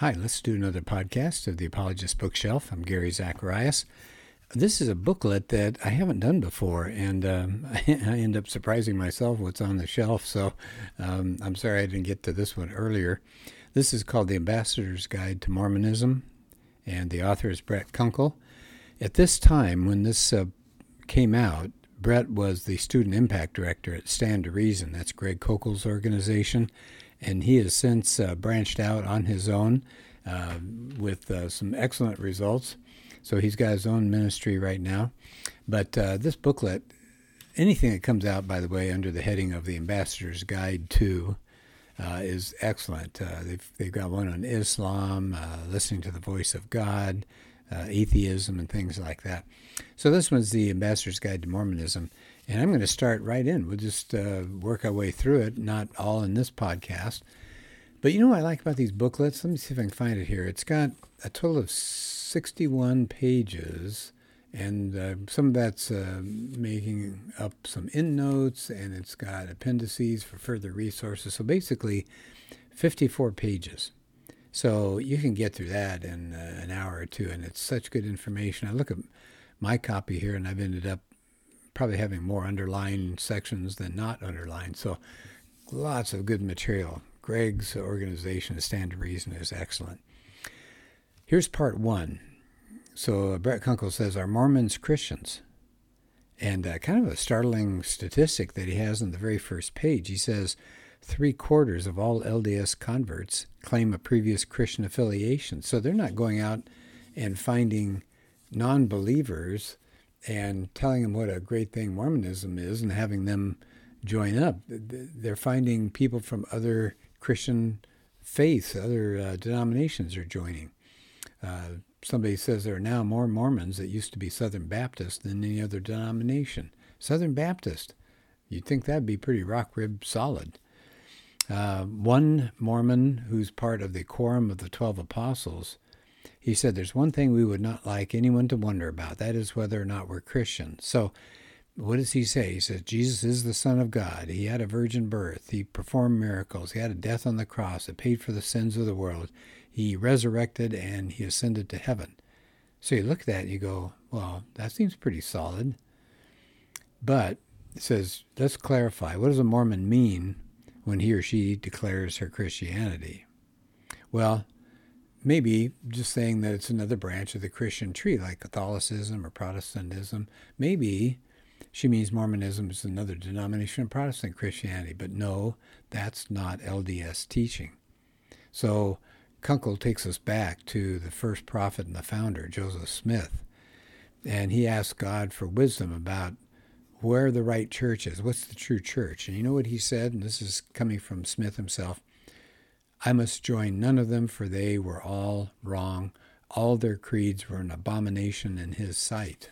Hi, let's do another podcast of the Apologist Bookshelf. I'm Gary Zacharias. This is a booklet that I haven't done before, and um, I end up surprising myself what's on the shelf. So um, I'm sorry I didn't get to this one earlier. This is called The Ambassador's Guide to Mormonism, and the author is Brett Kunkel. At this time, when this uh, came out, Brett was the Student Impact Director at Stand to Reason. That's Greg Koukl's organization and he has since uh, branched out on his own uh, with uh, some excellent results. So he's got his own ministry right now. But uh, this booklet, anything that comes out, by the way, under the heading of the Ambassador's Guide to, uh, is excellent. Uh, they've, they've got one on Islam, listening to the voice of God, atheism, and things like that. So this one's the Ambassador's Guide to Mormonism. And I'm going to start right in. We'll just uh, work our way through it, not all in this podcast. But you know what I like about these booklets? Let me see if I can find it here. It's got a total of 61 pages, and uh, some of that's uh, making up some endnotes, and it's got appendices for further resources. So basically, 54 pages. So you can get through that in uh, an hour or two, and it's such good information. I look at my copy here, and I've ended up probably having more underlined sections than not underlined. So lots of good material. Greg's organization, Stand to Reason, is excellent. Here's part one. So uh, Brett Kunkel says, Are Mormons Christians? And uh, kind of a startling statistic that he has on the very first page. He says, Three quarters of all LDS converts claim a previous Christian affiliation. So they're not going out and finding non believers and telling them what a great thing Mormonism is and having them join up. They're finding people from other Christian faiths, other uh, denominations are joining. Uh, somebody says there are now more Mormons that used to be Southern Baptist than any other denomination. Southern Baptist, you'd think that'd be pretty rock rib solid. Uh, one Mormon who's part of the Quorum of the Twelve Apostles he said, There's one thing we would not like anyone to wonder about. That is whether or not we're Christians. So, what does he say? He says, Jesus is the Son of God. He had a virgin birth. He performed miracles. He had a death on the cross that paid for the sins of the world. He resurrected and he ascended to heaven. So you look at that and you go, well, that seems pretty solid. But it says, let's clarify. What does a Mormon mean when he or she declares her Christianity? Well, maybe just saying that it's another branch of the Christian tree, like Catholicism or Protestantism. Maybe she means Mormonism is another denomination of Protestant Christianity, but no, that's not LDS teaching. So Kunkel takes us back to the first prophet and the founder, Joseph Smith, and he asked God for wisdom about where the right church is. What's the true church? And you know what he said? And this is coming from Smith himself. I must join none of them, for they were all wrong. All their creeds were an abomination in his sight.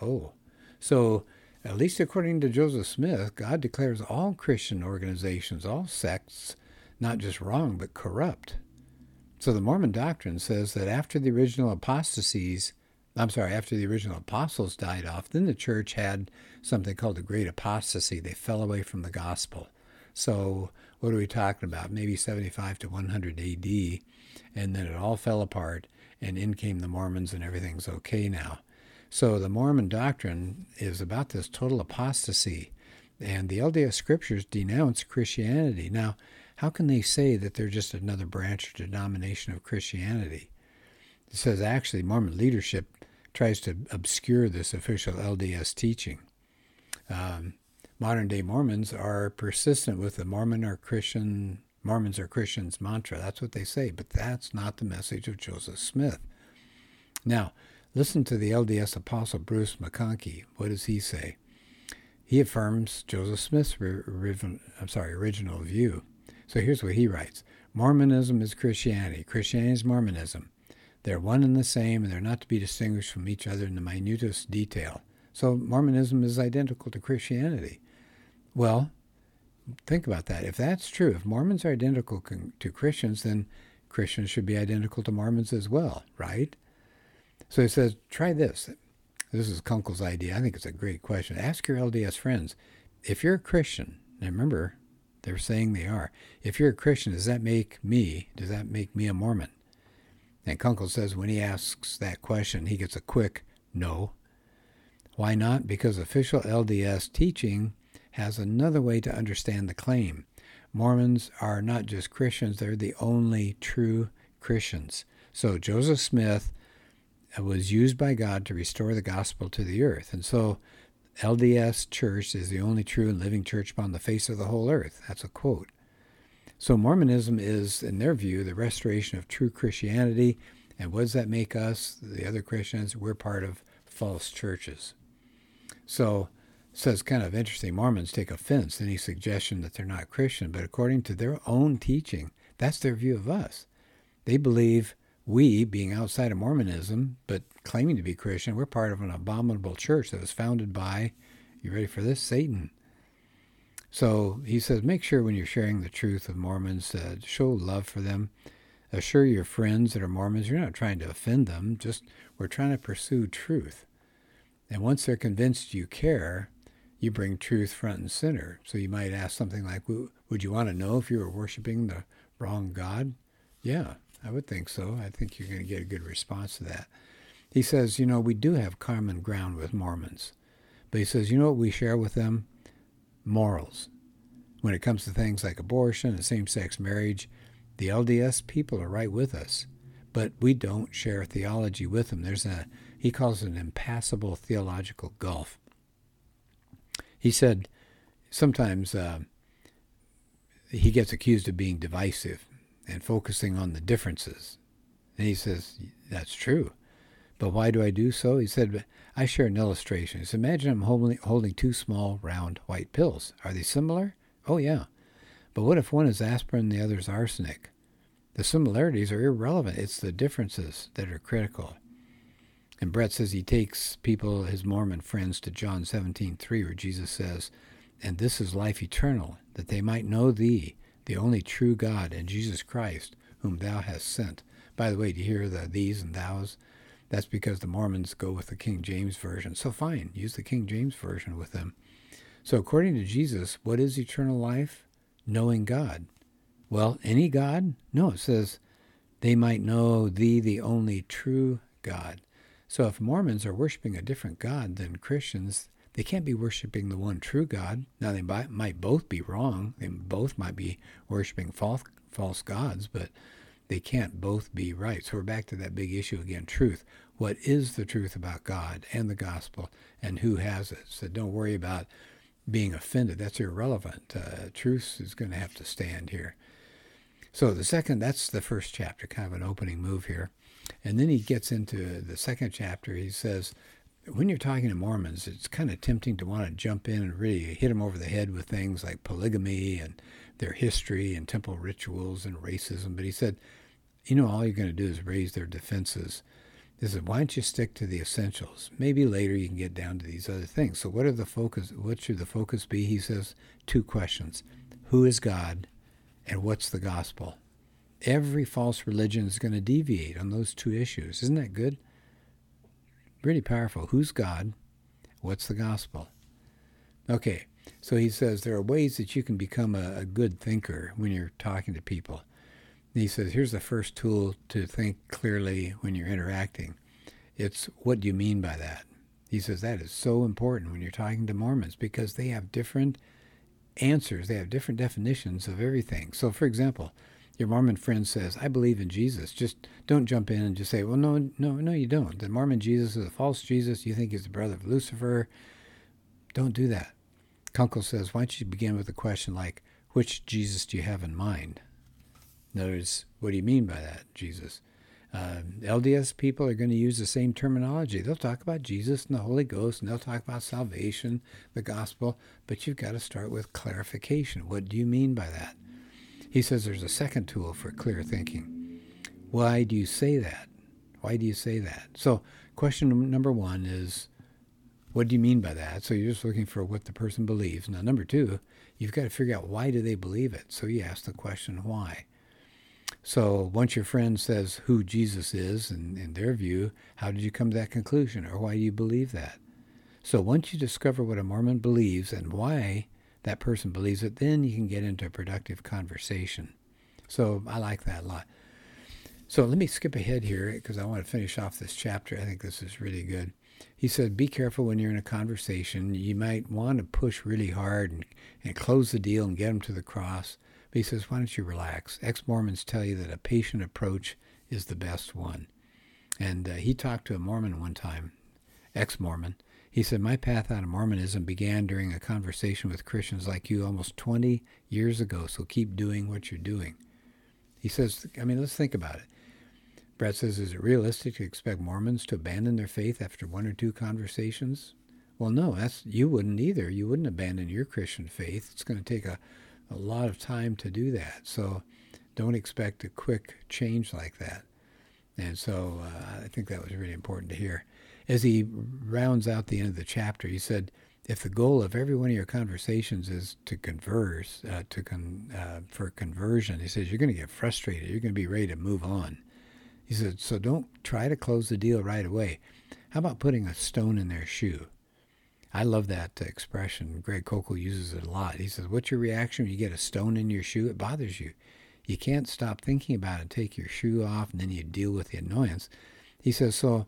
Oh, so at least according to Joseph Smith, God declares all Christian organizations, all sects, not just wrong, but corrupt. So the Mormon doctrine says that after the original apostasies, I'm sorry, after the original apostles died off, then the church had something called the Great Apostasy. They fell away from the gospel. So what are we talking about? Maybe 75 to 100 AD. And then it all fell apart, and in came the Mormons, and everything's okay now. So the Mormon doctrine is about this total apostasy. And the LDS scriptures denounce Christianity. Now, how can they say that they're just another branch or denomination of Christianity? It says actually Mormon leadership tries to obscure this official LDS teaching. Um, modern day Mormons are persistent with the Mormon or Christian Mormons are Christians mantra. That's what they say, but that's not the message of Joseph Smith. Now, listen to the LDS apostle Bruce McConkie. What does he say? He affirms Joseph Smith's I'm sorry, original view. So here's what he writes Mormonism is Christianity, Christianity is Mormonism. They're one and the same, and they're not to be distinguished from each other in the minutest detail. So Mormonism is identical to Christianity. Well, think about that. If that's true, if Mormons are identical to Christians, then Christians should be identical to Mormons as well, right? So he says, try this. This is Kunkel's idea. I think it's a great question. Ask your LDS friends if you're a Christian, and remember, they're saying they are. If you're a Christian, does that make me, does that make me a Mormon? And Kunkel says when he asks that question, he gets a quick no. Why not? Because official LDS teaching has another way to understand the claim. Mormons are not just Christians, they're the only true Christians. So Joseph Smith was used by God to restore the gospel to the earth. And so LDS Church is the only true and living church upon the face of the whole earth. That's a quote. So Mormonism is, in their view, the restoration of true Christianity. And what does that make us, the other Christians? We're part of false churches. So, it's kind of interesting. Mormons take offense any suggestion that they're not Christian, but according to their own teaching, that's their view of us. They believe we, being outside of Mormonism, but claiming to be Christian, we're part of an abominable church that was founded by, you ready for this? Satan. So he says, make sure when you're sharing the truth of Mormons, uh, show love for them. Assure your friends that are Mormons, you're not trying to offend them, just we're trying to pursue truth. And once they're convinced you care, you bring truth front and center. So you might ask something like, Would you want to know if you were worshiping the wrong God? Yeah, I would think so. I think you're going to get a good response to that. He says, you know, we do have common ground with Mormons. But he says, you know what we share with them? Morals. When it comes to things like abortion and same sex marriage, the LDS people are right with us. But we don't share theology with them. There's a, he calls it an impassable theological gulf. He said sometimes uh, he gets accused of being divisive and focusing on the differences. And he says, That's true. But why do I do so? He said, I share an illustration. He said, Imagine I'm holding, holding two small, round, white pills. Are they similar? Oh, yeah. But what if one is aspirin and the other is arsenic? The similarities are irrelevant. It's the differences that are critical. And Brett says he takes people, his Mormon friends, to John 17:3, where Jesus says, And this is life eternal, that they might know thee, the only true God, and Jesus Christ, whom thou hast sent. By the way, do you hear the these and thous? That's because the Mormons go with the King James Version. So fine, use the King James Version with them. So according to Jesus, what is eternal life? Knowing God. Well, any God? No, it says they might know thee, the only true God. So if Mormons are worshiping a different God than Christians, they can't be worshiping the one true God. Now, they might, both be wrong. They both might be worshiping false, false gods, but they can't both be right. So we're back to that big issue again truth. What is the truth about God and the gospel, and who has it? So don't worry about being offended. That's irrelevant. Uh, truth is going to have to stand here. So the second, that's the first chapter, kind of an opening move here. And then he gets into the second chapter. He says, when you're talking to Mormons, it's kind of tempting to want to jump in and really hit them over the head with things like polygamy and their history and temple rituals and racism. But he said, you know, all you're going to do is raise their defenses. He said, why don't you stick to the essentials? Maybe later you can get down to these other things. So what are the focus? What should the focus be? He says two questions: Who is God, and what's the gospel? Every false religion is going to deviate on those two issues. Isn't that good? Really powerful. Who's God? What's the gospel? Okay, so he says there are ways that you can become a, a good thinker when you're talking to people. And he says here's the first tool to think clearly when you're interacting. It's what do you mean by that? He says that is so important when you're talking to Mormons because they have different answers, they have different definitions of everything. So, for example, your Mormon friend says, I believe in Jesus, just don't jump in and just say, well, no, no, no, you don't. The Mormon Jesus is a false Jesus. You think he's the brother of Lucifer. Don't do that. Kunkel says, why don't you begin with a question like, which Jesus do you have in mind? In other words, what do you mean by that, Jesus? Uh, LDS people are going to use the same terminology. They'll talk about Jesus and the Holy Ghost, and they'll talk about salvation, the gospel, but you've got to start with clarification. What do you mean by that? He says there's a second tool for clear thinking. Why do you say that? Why do you say that? So, question number one is, what do you mean by that? So you're just looking for what the person believes. Now, number two, you've got to figure out why do they believe it. So you ask the question why. So once your friend says who Jesus is, and in their view, how did you come to that conclusion, or why do you believe that? So once you discover what a Mormon believes and why that person believes it, then you can get into a productive conversation. So I like that a lot. So let me skip ahead here because I want to finish off this chapter. I think this is really good. He said, Be careful when you're in a conversation. You might want to push really hard and, and close the deal and get them to the cross. But he says, Why don't you relax? Ex Mormons tell you that a patient approach is the best one. And uh, he talked to a Mormon one time, ex Mormon. He said, My path out of Mormonism began during a conversation with Christians like you almost 20 years ago, so keep doing what you're doing. He says, I mean, let's think about it. Brett says, Is it realistic to expect Mormons to abandon their faith after one or two conversations? Well, no, that's you wouldn't either. You wouldn't abandon your Christian faith. It's going to take a, a lot of time to do that. So don't expect a quick change like that. And so uh, I think that was really important to hear. As he rounds out the end of the chapter, he said, if the goal of every one of your conversations is to converse, uh, to con, uh, for conversion, he says you're going to get frustrated. You're going to be ready to move on. He said, so don't try to close the deal right away. How about putting a stone in their shoe? I love that uh, expression. Greg Koukl uses it a lot. He says, what's your reaction when you get a stone in your shoe? It bothers you. You can't stop thinking about it. Take your shoe off, and then you deal with the annoyance. He says, so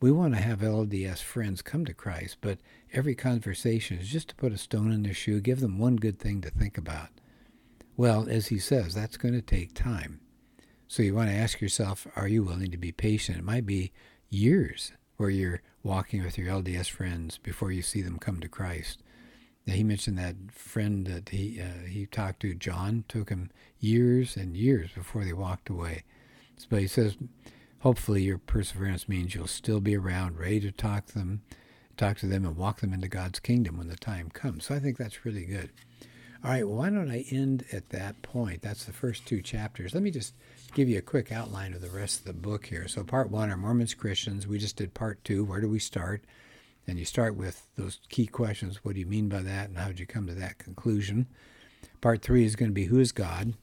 we want to have LDS friends come to Christ, but every conversation is just to put a stone in their shoe, give them one good thing to think about. Well, as he says, that's going to take time. So you want to ask yourself, are you willing to be patient? It might be years where you're walking with your LDS friends before you see them come to Christ. Now, he mentioned that friend that he uh, he talked to, John, took him years and years before they walked away. But he says, hopefully your perseverance means you'll still be around, ready to talk to them, talk to them, and walk them into God's kingdom when the time comes. So I think that's really good. All right, well, why don't I end at that point? That's the first two chapters. Let me just give you a quick outline of the rest of the book here. So, part one are Mormons Christians. We just did part two. Where do we start? And you start with those key questions. What do you mean by that? And how did you come to that conclusion? Part three is going to be Who is God?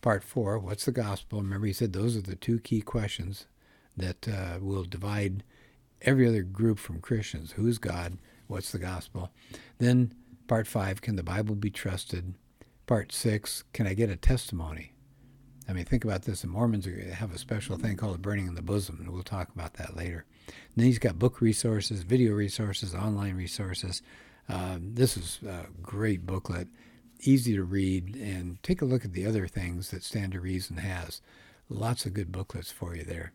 Part four, What's the gospel? Remember, he said those are the two key questions that uh, will divide every other group from Christians. Who is God? What's the gospel? Then Part five, can the Bible be trusted? Part six, can I get a testimony? I mean, think about this. The Mormons have a special thing called a burning in the bosom, and we'll talk about that later. And then he's got book resources, video resources, online resources. Uh, this is a great booklet, easy to read, and take a look at the other things that Stand to Reason has. Lots of good booklets for you there.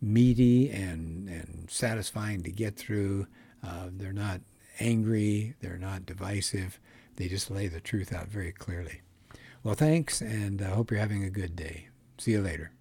Meaty and, and satisfying to get through. Uh, they're not angry, they're not divisive, they just lay the truth out very clearly. Well, thanks, and I hope you're having a good day. See you later.